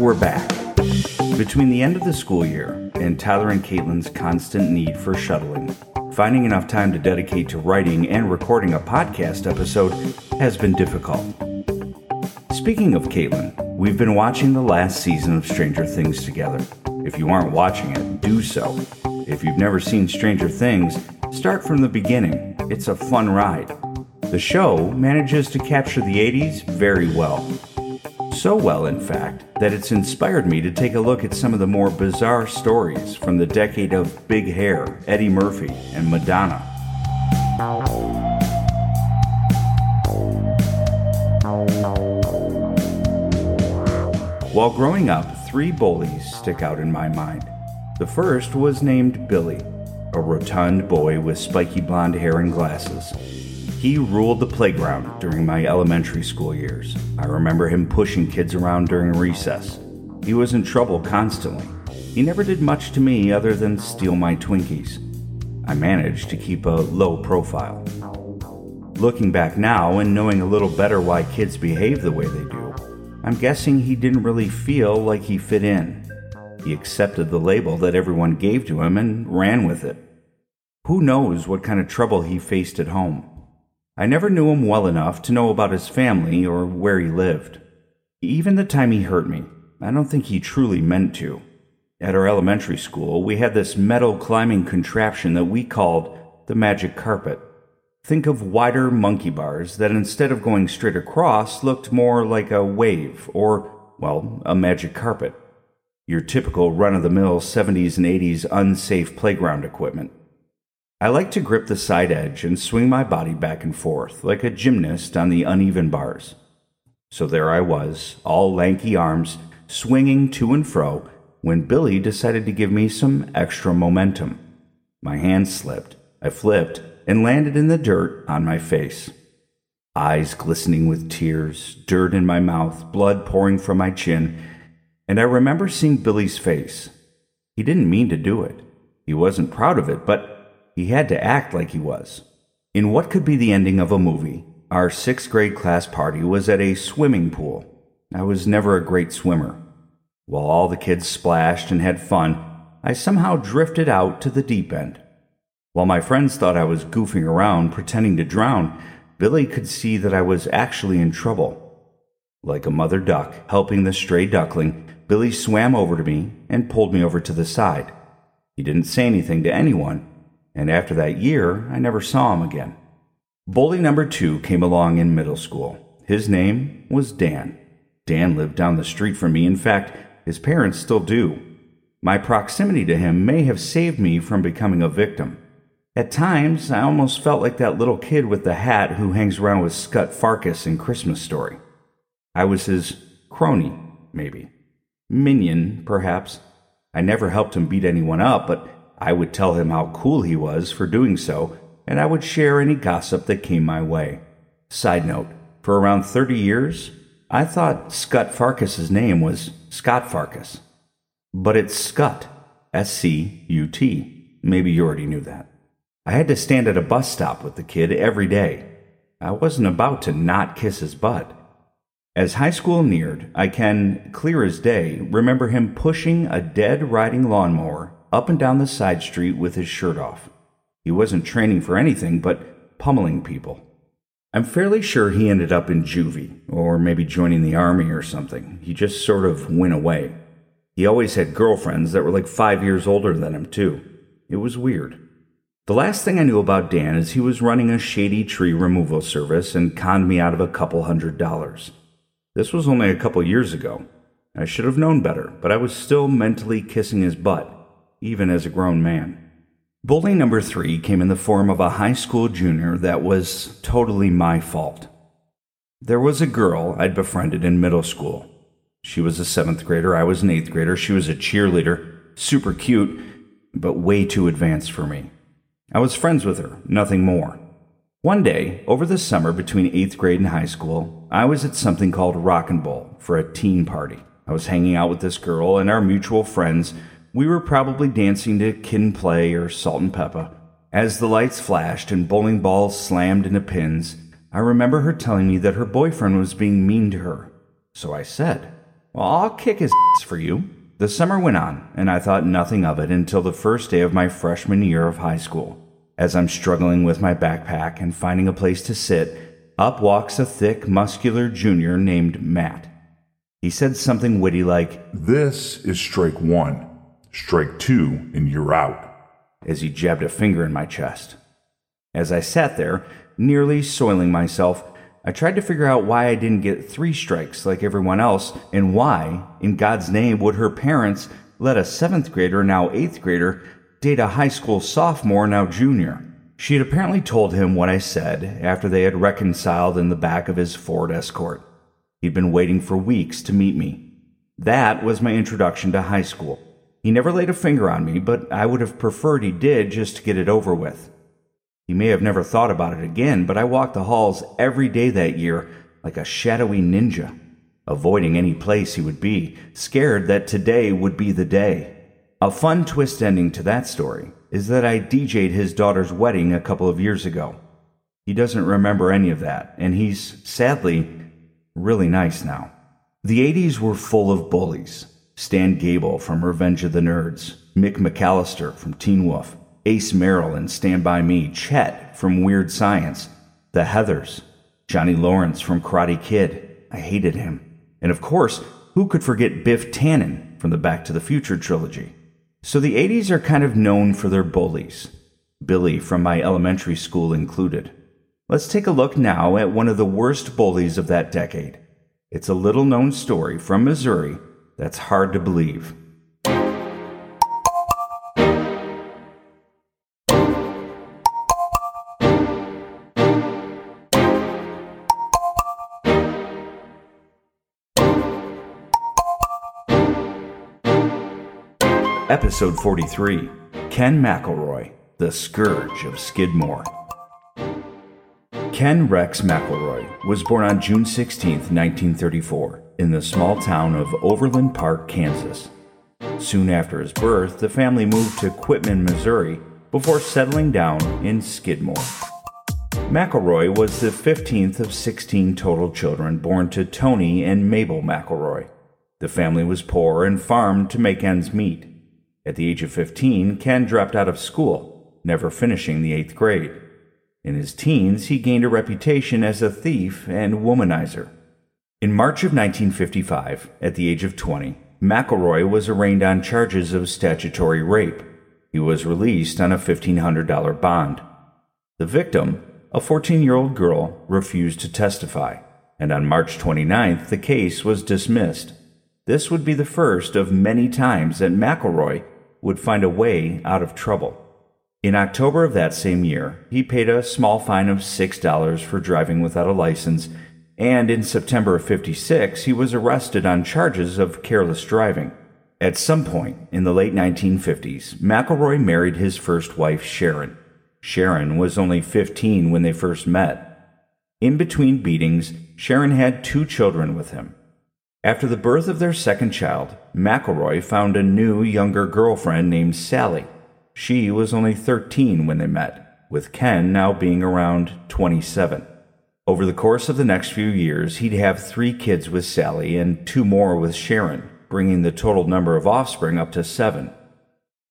We're back. Between the end of the school year and Tyler and Caitlin's constant need for shuttling, finding enough time to dedicate to writing and recording a podcast episode has been difficult. Speaking of Caitlin, we've been watching the last season of Stranger Things together. If you aren't watching it, do so. If you've never seen Stranger Things, start from the beginning. It's a fun ride. The show manages to capture the 80s very well. So well, in fact, that it's inspired me to take a look at some of the more bizarre stories from the decade of big hair, Eddie Murphy, and Madonna. While growing up, three bullies stick out in my mind. The first was named Billy, a rotund boy with spiky blonde hair and glasses. He ruled the playground during my elementary school years. I remember him pushing kids around during recess. He was in trouble constantly. He never did much to me other than steal my Twinkies. I managed to keep a low profile. Looking back now and knowing a little better why kids behave the way they do, I'm guessing he didn't really feel like he fit in. He accepted the label that everyone gave to him and ran with it. Who knows what kind of trouble he faced at home? I never knew him well enough to know about his family or where he lived. Even the time he hurt me, I don't think he truly meant to. At our elementary school, we had this metal climbing contraption that we called the magic carpet. Think of wider monkey bars that instead of going straight across looked more like a wave or, well, a magic carpet. Your typical run of the mill 70s and 80s unsafe playground equipment. I like to grip the side edge and swing my body back and forth like a gymnast on the uneven bars. So there I was, all lanky arms, swinging to and fro, when Billy decided to give me some extra momentum. My hand slipped, I flipped, and landed in the dirt on my face. Eyes glistening with tears, dirt in my mouth, blood pouring from my chin, and I remember seeing Billy's face. He didn't mean to do it. He wasn't proud of it, but he had to act like he was. In what could be the ending of a movie, our sixth grade class party was at a swimming pool. I was never a great swimmer. While all the kids splashed and had fun, I somehow drifted out to the deep end. While my friends thought I was goofing around, pretending to drown, Billy could see that I was actually in trouble. Like a mother duck helping the stray duckling, Billy swam over to me and pulled me over to the side. He didn't say anything to anyone, and after that year, I never saw him again. Bully number two came along in middle school. His name was Dan. Dan lived down the street from me. In fact, his parents still do. My proximity to him may have saved me from becoming a victim. At times, I almost felt like that little kid with the hat who hangs around with Scut Farkus in Christmas Story. I was his crony, maybe. Minion, perhaps. I never helped him beat anyone up, but I would tell him how cool he was for doing so, and I would share any gossip that came my way. Side note, for around 30 years, I thought Scott Farkus's name was Scott Farkus. But it's Scut, S C U T. Maybe you already knew that. I had to stand at a bus stop with the kid every day. I wasn't about to not kiss his butt. As high school neared, I can, clear as day, remember him pushing a dead riding lawnmower up and down the side street with his shirt off. He wasn't training for anything but pummeling people. I'm fairly sure he ended up in juvie, or maybe joining the army or something. He just sort of went away. He always had girlfriends that were like five years older than him, too. It was weird. The last thing I knew about Dan is he was running a shady tree removal service and conned me out of a couple hundred dollars. This was only a couple years ago. I should have known better, but I was still mentally kissing his butt even as a grown man. Bully number three came in the form of a high school junior that was totally my fault. There was a girl I'd befriended in middle school. She was a seventh grader, I was an eighth grader. She was a cheerleader, super cute, but way too advanced for me. I was friends with her, nothing more. One day, over the summer between eighth grade and high school, I was at something called Rock and Bowl for a teen party. I was hanging out with this girl and our mutual friends we were probably dancing to Kid 'n Play or Salt-N-Pepa. As the lights flashed and bowling balls slammed into pins, I remember her telling me that her boyfriend was being mean to her. So I said, Well, I'll kick his ass for you. The summer went on, and I thought nothing of it until the first day of my freshman year of high school. As I'm struggling with my backpack and finding a place to sit, up walks a thick, muscular junior named Matt. He said something witty like, This is strike one. Strike two, and you're out. as he jabbed a finger in my chest. As I sat there, nearly soiling myself, I tried to figure out why I didn't get three strikes like everyone else, and why, in God's name, would her parents let a seventh grader, now eighth grader, date a high school sophomore, now junior. She had apparently told him what I said after they had reconciled in the back of his Ford Escort. He'd been waiting for weeks to meet me. That was my introduction to high school. He never laid a finger on me, but I would have preferred he did just to get it over with. He may have never thought about it again, but I walked the halls every day that year like a shadowy ninja, avoiding any place he would be, scared that today would be the day. A fun twist ending to that story is that I DJ'd his daughter's wedding a couple of years ago. He doesn't remember any of that, and he's, sadly, really nice now. The 80s were full of bullies. Stan Gable from Revenge of the Nerds, Mick McAllister from Teen Wolf, Ace Merrill in Stand By Me, Chet from Weird Science, The Heathers, Johnny Lawrence from Karate Kid. I hated him. And of course, who could forget Biff Tannen from the Back to the Future trilogy? So the 80s are kind of known for their bullies, Billy from my elementary school included. Let's take a look now at one of the worst bullies of that decade. It's a little known story from Missouri that's hard to believe. Episode 43 Ken McElroy, the Scourge of Skidmore. Ken Rex McElroy was born on June 16, 1934, in the small town of Overland Park, Kansas. Soon after his birth, the family moved to Quitman, Missouri, before settling down in Skidmore. McElroy was the 15th of 16 total children born to Tony and Mabel McElroy. The family was poor and farmed to make ends meet. At the age of 15, Ken dropped out of school, never finishing the eighth grade. In his teens, he gained a reputation as a thief and womanizer. In March of 1955, at the age of 20, McElroy was arraigned on charges of statutory rape. He was released on a $1,500 bond. The victim, a 14 year old girl, refused to testify, and on March 29th, the case was dismissed. This would be the first of many times that McElroy would find a way out of trouble. In October of that same year, he paid a small fine of $6 for driving without a license, and in September of 56, he was arrested on charges of careless driving. At some point in the late 1950s, McElroy married his first wife, Sharon. Sharon was only 15 when they first met. In between beatings, Sharon had two children with him. After the birth of their second child, McElroy found a new, younger girlfriend named Sally. She was only 13 when they met, with Ken now being around 27. Over the course of the next few years, he'd have three kids with Sally and two more with Sharon, bringing the total number of offspring up to seven.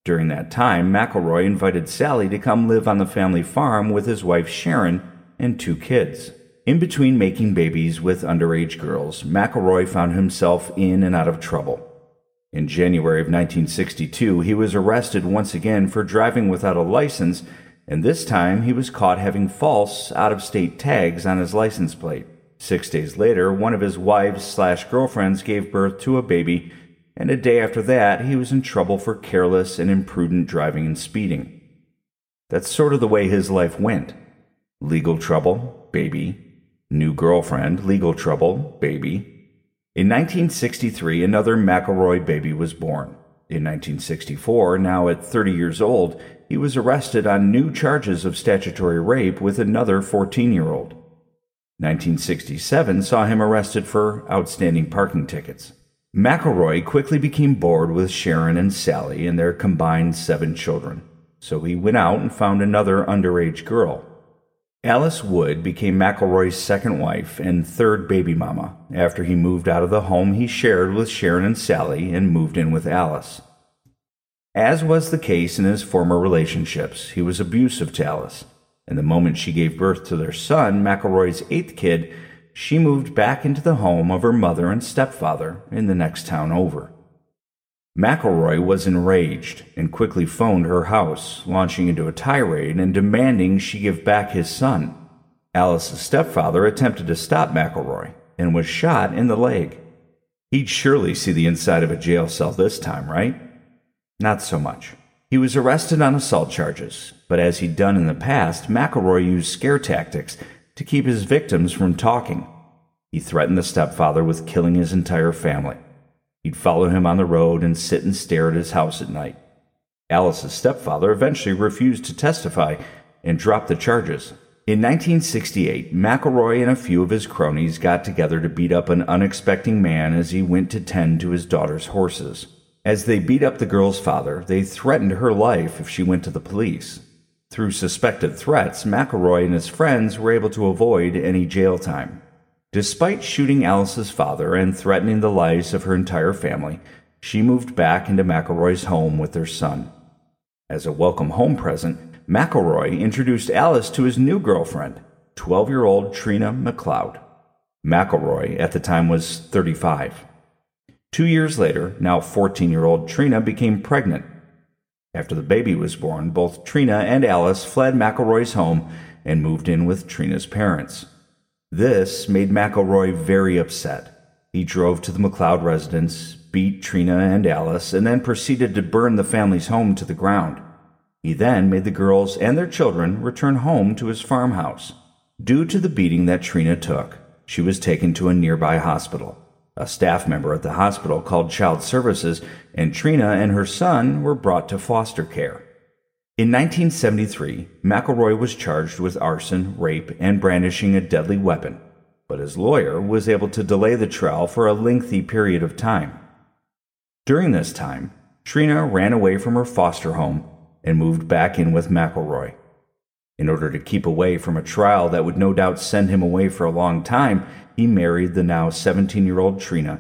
During that time, McElroy invited Sally to come live on the family farm with his wife Sharon and two kids. In between making babies with underage girls, McElroy found himself in and out of trouble. In January of 1962, he was arrested once again for driving without a license, and this time he was caught having false, out of state tags on his license plate. Six days later, one of his wives slash girlfriends gave birth to a baby, and a day after that, he was in trouble for careless and imprudent driving and speeding. That's sort of the way his life went legal trouble, baby, new girlfriend, legal trouble, baby. In 1963, another McElroy baby was born. In 1964, now at 30 years old, he was arrested on new charges of statutory rape with another 14 year old. 1967 saw him arrested for outstanding parking tickets. McElroy quickly became bored with Sharon and Sally and their combined seven children, so he went out and found another underage girl. Alice Wood became McElroy's second wife and third baby mama after he moved out of the home he shared with Sharon and Sally and moved in with Alice. As was the case in his former relationships, he was abusive to Alice, and the moment she gave birth to their son, McElroy's eighth kid, she moved back into the home of her mother and stepfather in the next town over. McElroy was enraged and quickly phoned her house, launching into a tirade and demanding she give back his son. Alice's stepfather attempted to stop McElroy and was shot in the leg. He'd surely see the inside of a jail cell this time, right? Not so much. He was arrested on assault charges, but as he'd done in the past, McElroy used scare tactics to keep his victims from talking. He threatened the stepfather with killing his entire family. He'd follow him on the road and sit and stare at his house at night. Alice's stepfather eventually refused to testify and dropped the charges. In 1968, McElroy and a few of his cronies got together to beat up an unexpecting man as he went to tend to his daughter's horses. As they beat up the girl's father, they threatened her life if she went to the police. Through suspected threats, McElroy and his friends were able to avoid any jail time. Despite shooting Alice's father and threatening the lives of her entire family, she moved back into McElroy's home with their son. As a welcome home present, McElroy introduced Alice to his new girlfriend, 12 year old Trena McCloud. McElroy at the time was 35. Two years later, now 14 year old Trena became pregnant. After the baby was born, both Trena and Alice fled McElroy's home and moved in with Trena's parents. This made McElroy very upset. He drove to the McCloud residence, beat Trena and Alice, and then proceeded to burn the family's home to the ground. He then made the girls and their children return home to his farmhouse. Due to the beating that Trena took, she was taken to a nearby hospital. A staff member at the hospital called Child Services, and Trena and her son were brought to foster care. In 1973, McElroy was charged with arson, rape, and brandishing a deadly weapon, but his lawyer was able to delay the trial for a lengthy period of time. During this time, Trena ran away from her foster home and moved back in with McElroy. In order to keep away from a trial that would no doubt send him away for a long time, he married the now 17 year old Trena,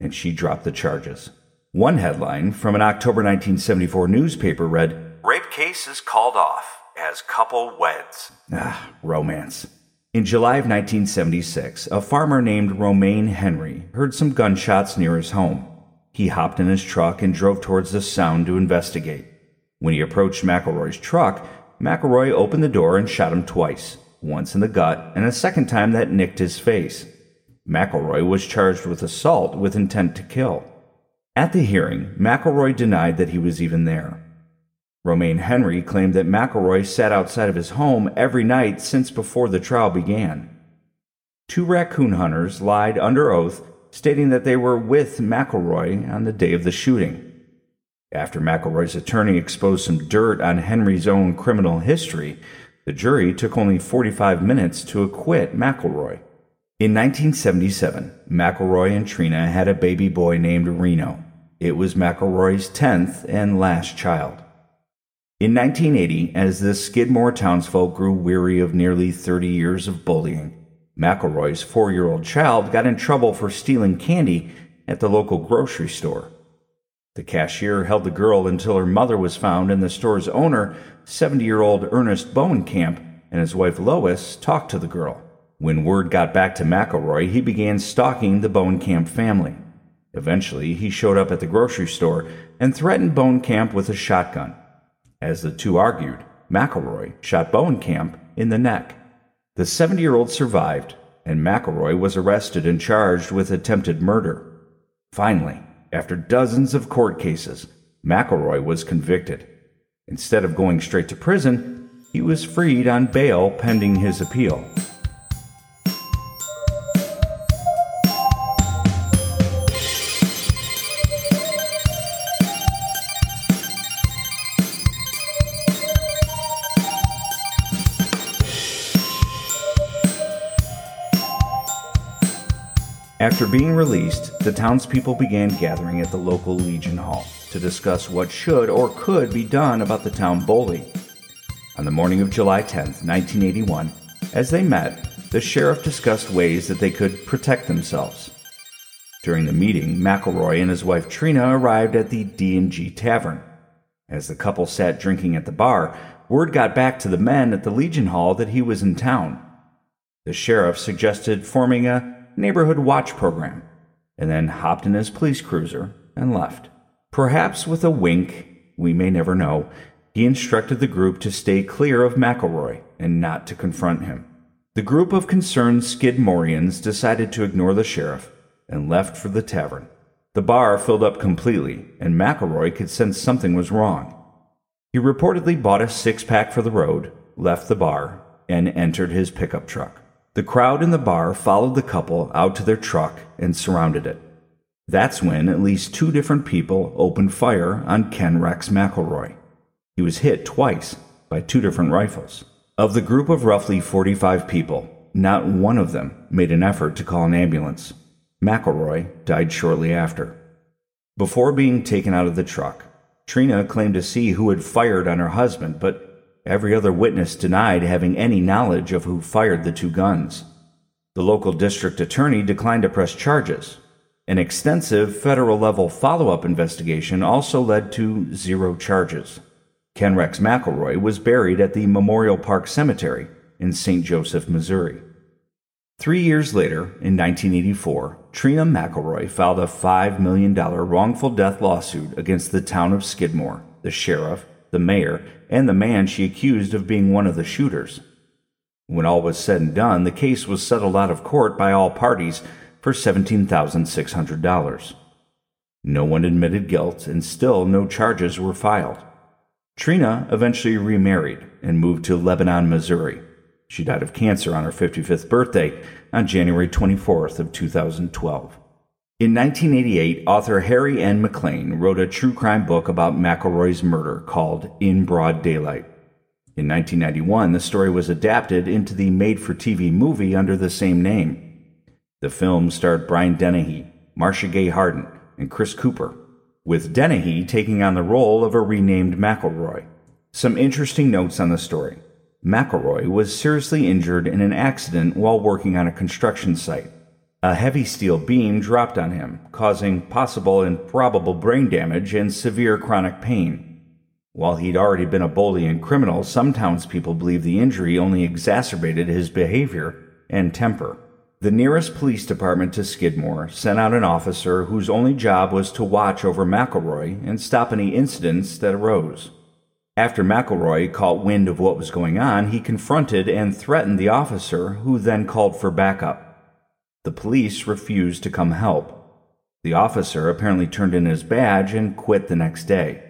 and she dropped the charges. One headline from an October 1974 newspaper read Rape case is called off as couple weds. Ah, romance. In July of 1976, a farmer named Romaine Henry heard some gunshots near his home. He hopped in his truck and drove towards the sound to investigate. When he approached McElroy's truck, McElroy opened the door and shot him twice, once in the gut and a second time that nicked his face. McElroy was charged with assault with intent to kill. At the hearing, McElroy denied that he was even there. Romaine Henry claimed that McElroy sat outside of his home every night since before the trial began. Two raccoon hunters lied under oath, stating that they were with McElroy on the day of the shooting. After McElroy's attorney exposed some dirt on Henry's own criminal history, the jury took only 45 minutes to acquit McElroy. In 1977, McElroy and Trena had a baby boy named Reno. It was McElroy's 10th and last child. In 1980, as the Skidmore townsfolk grew weary of nearly 30 years of bullying, McElroy's four year old child got in trouble for stealing candy at the local grocery store. The cashier held the girl until her mother was found, and the store's owner, 70 year old Ernest Bowenkamp, and his wife Lois talked to the girl. When word got back to McElroy, he began stalking the Bowenkamp family. Eventually, he showed up at the grocery store and threatened Bowenkamp with a shotgun. As the two argued, McElroy shot Bowenkamp in the neck. The 70 year old survived, and McElroy was arrested and charged with attempted murder. Finally, after dozens of court cases, McElroy was convicted. Instead of going straight to prison, he was freed on bail pending his appeal. After being released, the townspeople began gathering at the local Legion Hall to discuss what should or could be done about the town bully. On the morning of July 10, 1981, As they met, the sheriff discussed ways that they could protect themselves. During the meeting, McElroy and his wife Trena arrived at the D&G Tavern. As the couple sat drinking at the bar, word got back to the men at the Legion Hall that he was in town. The sheriff suggested forming a neighborhood watch program, and then hopped in his police cruiser and left. Perhaps with a wink, we may never know, he instructed the group to stay clear of McElroy and not to confront him. The group of concerned Skidmorians decided to ignore the sheriff and left for the tavern. The bar filled up completely, and McElroy could sense something was wrong. He reportedly bought a six pack for the road, left the bar, and entered his pickup truck. The crowd in the bar followed the couple out to their truck and surrounded it. That's when at least two different people opened fire on Ken Rex McElroy. He was hit twice by two different rifles. Of the group of roughly 45 people, not one of them made an effort to call an ambulance. McElroy died shortly after. Before being taken out of the truck, Trena claimed to see who had fired on her husband, but every other witness denied having any knowledge of who fired the two guns. The local district attorney declined to press charges. An extensive federal level follow up investigation also led to zero charges. Ken Rex McElroy was buried at the Memorial Park Cemetery in St. Joseph, Missouri. Three years later, in 1984, Trena McElroy filed a $5 million wrongful death lawsuit against the town of Skidmore, the sheriff, the mayor, and the man she accused of being one of the shooters. When all was said and done, the case was settled out of court by all parties for $17,600. No one admitted guilt, and still no charges were filed. Trena eventually remarried and moved to Lebanon, Missouri. She died of cancer on her 55th birthday on January 24th of 2012. In 1988, author Harry N. MacLean wrote a true crime book about McElroy's murder called In Broad Daylight. In 1991, the story was adapted into the made-for-TV movie under the same name. The film starred Brian Dennehy, Marcia Gay Harden, and Chris Cooper, with Dennehy taking on the role of a renamed McElroy. Some interesting notes on the story. McElroy was seriously injured in an accident while working on a construction site. A heavy steel beam dropped on him, causing possible and probable brain damage and severe chronic pain. While he'd already been a bully and criminal, some townspeople believe the injury only exacerbated his behavior and temper. The nearest police department to Skidmore sent out an officer whose only job was to watch over McElroy and stop any incidents that arose. After McElroy caught wind of what was going on, he confronted and threatened the officer, who then called for backup. The police refused to come help. The officer apparently turned in his badge and quit the next day.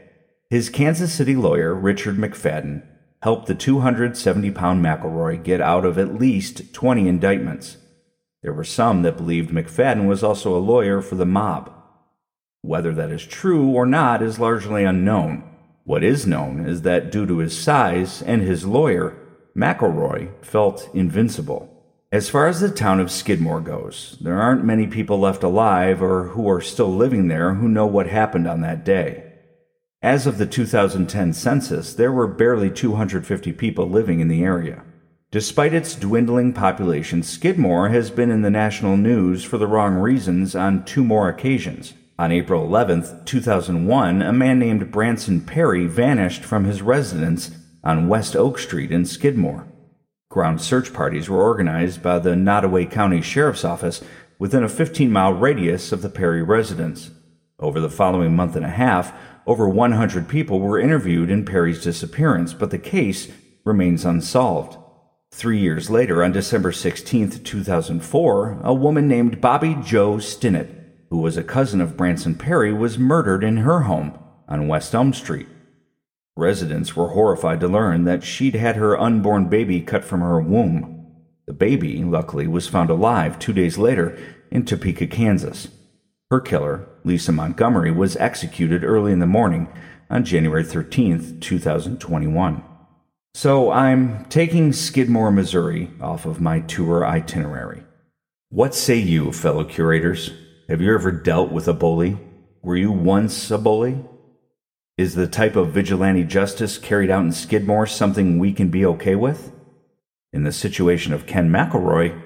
His Kansas City lawyer, Richard McFadin, helped the 270 pound McElroy get out of at least 20 indictments. There were some that believed McFadin was also a lawyer for the mob. Whether that is true or not is largely unknown. What is known is that due to his size and his lawyer, McElroy felt invincible. As far as the town of Skidmore goes, there aren't many people left alive or who are still living there who know what happened on that day. As of the 2010 census, there were barely 250 people living in the area. Despite its dwindling population, Skidmore has been in the national news for the wrong reasons on two more occasions. On April 11, 2001, a man named Branson Perry vanished from his residence on West Oak Street in Skidmore. Ground search parties were organized by the Nodaway County Sheriff's Office within a 15 mile radius of the Perry residence. Over the following month and a half, over 100 people were interviewed in Perry's disappearance, but the case remains unsolved. Three years later, on December 16, 2004, a woman named Bobbie Jo Stinnett who was a cousin of Branson Perry, was murdered in her home on West Elm Street. Residents were horrified to learn that she'd had her unborn baby cut from her womb. The baby, luckily, was found alive two days later in Topeka, Kansas. Her killer, Lisa Montgomery, was executed early in the morning on January 13, 2021. So I'm taking Skidmore, Missouri off of my tour itinerary. What say you, fellow curators? Have you ever dealt with a bully? Were you once a bully? Is the type of vigilante justice carried out in Skidmore something we can be okay with? In the situation of Ken McElroy,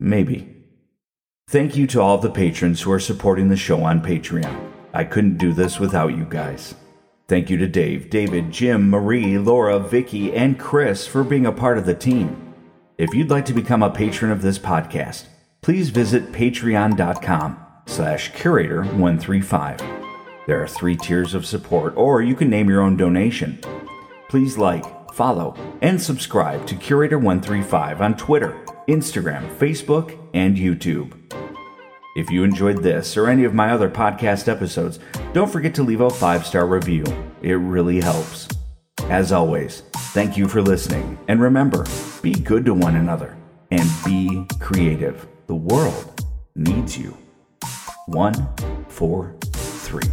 maybe. Thank you to all the patrons who are supporting the show on Patreon. I couldn't do this without you guys. Thank you to Dave, David, Jim, Marie, Laura, Vicky, and Chris for being a part of the team. If you'd like to become a patron of this podcast, please visit patreon.com slash curator135. There are three tiers of support, or you can name your own donation. Please like, follow, and subscribe to Curator135 on Twitter, Instagram, Facebook, and YouTube. If you enjoyed this or any of my other podcast episodes, don't forget to leave a five star review. It really helps. As always, thank you for listening, and remember be good to one another and be creative. The world needs you. One, four, three.